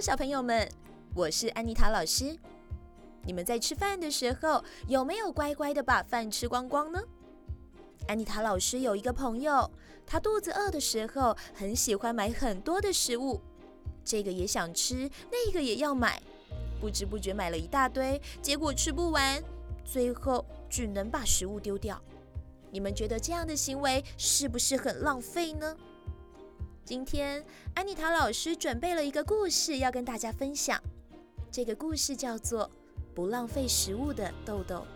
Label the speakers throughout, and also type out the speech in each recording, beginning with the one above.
Speaker 1: 小朋友们，我是安妮塔老师。你们在吃饭的时候有没有乖乖的把饭吃光光呢？安妮塔老师有一个朋友，他肚子饿的时候很喜欢买很多的食物，这个也想吃，那个也要买，不知不觉买了一大堆，结果吃不完，最后只能把食物丢掉。你们觉得这样的行为是不是很浪费呢？今天安妮塔老师准备了一个故事要跟大家分享，这个故事叫做《不浪费食物的豆豆》。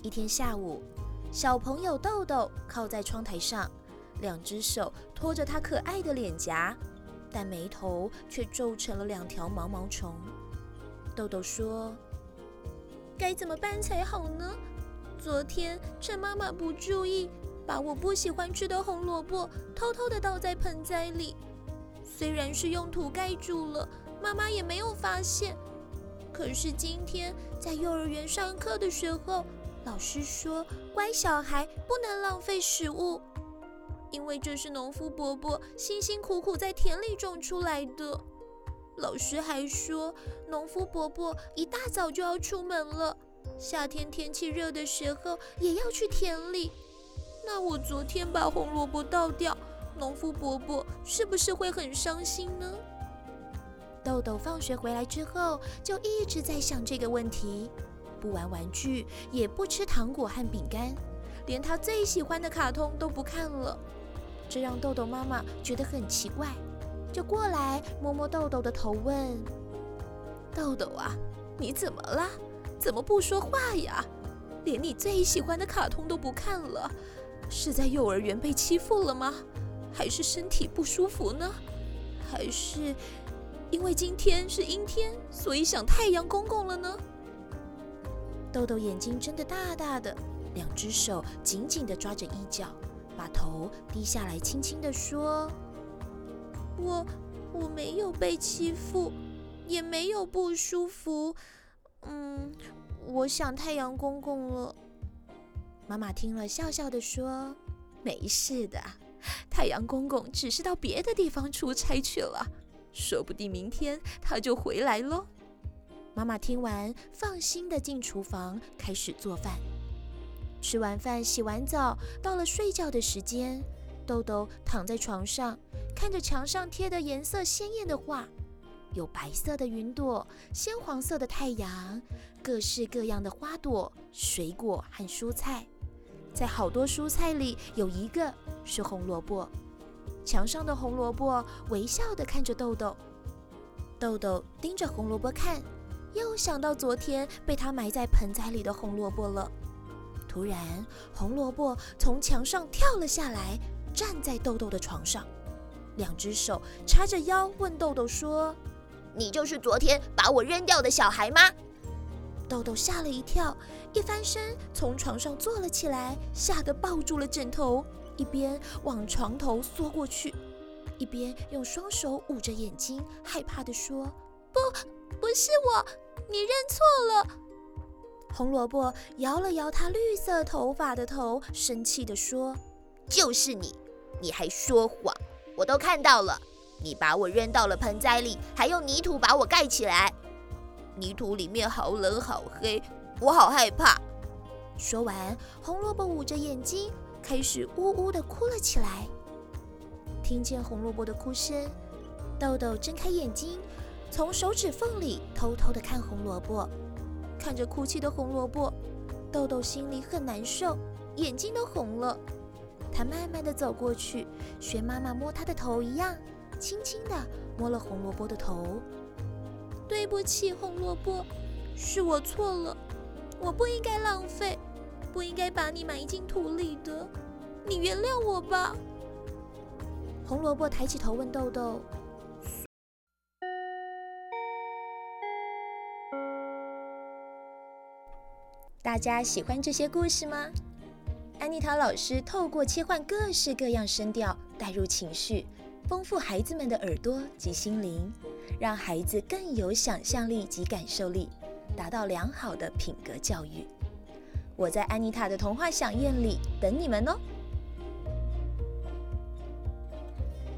Speaker 1: 一天下午，小朋友豆豆靠在窗台上，两只手托着他可爱的脸颊，但眉头却皱成了两条毛毛虫。豆豆说：“该怎么办才好呢？昨天趁妈妈不注意。”把我不喜欢吃的红萝卜偷偷地倒在盆栽里，虽然是用土盖住了，妈妈也没有发现。可是今天在幼儿园上课的时候，老师说乖小孩不能浪费食物，因为这是农夫伯伯辛辛苦苦在田里种出来的。老师还说，农夫伯伯一大早就要出门了，夏天天气热的时候也要去田里。那我昨天把红萝卜倒掉，农夫伯伯是不是会很伤心呢？豆豆放学回来之后就一直在想这个问题，不玩玩具，也不吃糖果和饼干，连他最喜欢的卡通都不看了，这让豆豆妈妈觉得很奇怪，就过来摸摸豆豆的头问：“豆豆啊，你怎么了？怎么不说话呀？连你最喜欢的卡通都不看了？”是在幼儿园被欺负了吗？还是身体不舒服呢？还是因为今天是阴天，所以想太阳公公了呢？豆豆眼睛睁得大大的，两只手紧紧地抓着衣角，把头低下来，轻轻地说：“我我没有被欺负，也没有不舒服。嗯，我想太阳公公了。”妈妈听了，笑笑地说：“没事的，太阳公公只是到别的地方出差去了，说不定明天他就回来喽。”妈妈听完，放心地进厨房开始做饭。吃完饭，洗完澡，到了睡觉的时间，豆豆躺在床上，看着墙上贴的颜色鲜艳的画，有白色的云朵，鲜黄色的太阳，各式各样的花朵、水果和蔬菜。在好多蔬菜里，有一个是红萝卜。墙上的红萝卜微笑地看着豆豆，豆豆盯着红萝卜看，又想到昨天被他埋在盆栽里的红萝卜了。突然，红萝卜从墙上跳了下来，站在豆豆的床上，两只手叉着腰，问豆豆说：“你就是昨天把我扔掉的小孩吗？”豆豆吓了一跳，一翻身从床上坐了起来，吓得抱住了枕头，一边往床头缩过去，一边用双手捂着眼睛，害怕地说：“不，不是我，你认错了。”红萝卜摇了摇他绿色头发的头，生气地说：“就是你，你还说谎，我都看到了，你把我扔到了盆栽里，还用泥土把我盖起来。”泥土里面好冷好黑，我好害怕。说完，红萝卜捂着眼睛，开始呜呜地哭了起来。听见红萝卜的哭声，豆豆睁开眼睛，从手指缝里偷偷地看红萝卜。看着哭泣的红萝卜，豆豆心里很难受，眼睛都红了。他慢慢地走过去，学妈妈摸他的头一样，轻轻地摸了红萝卜的头。对不起，红萝卜，是我错了，我不应该浪费，不应该把你埋进土里的，你原谅我吧。红萝卜抬起头问豆豆：“大家喜欢这些故事吗？”安妮塔老师透过切换各式各样声调，带入情绪。丰富孩子们的耳朵及心灵，让孩子更有想象力及感受力，达到良好的品格教育。我在安妮塔的童话饗宴里等你们哦。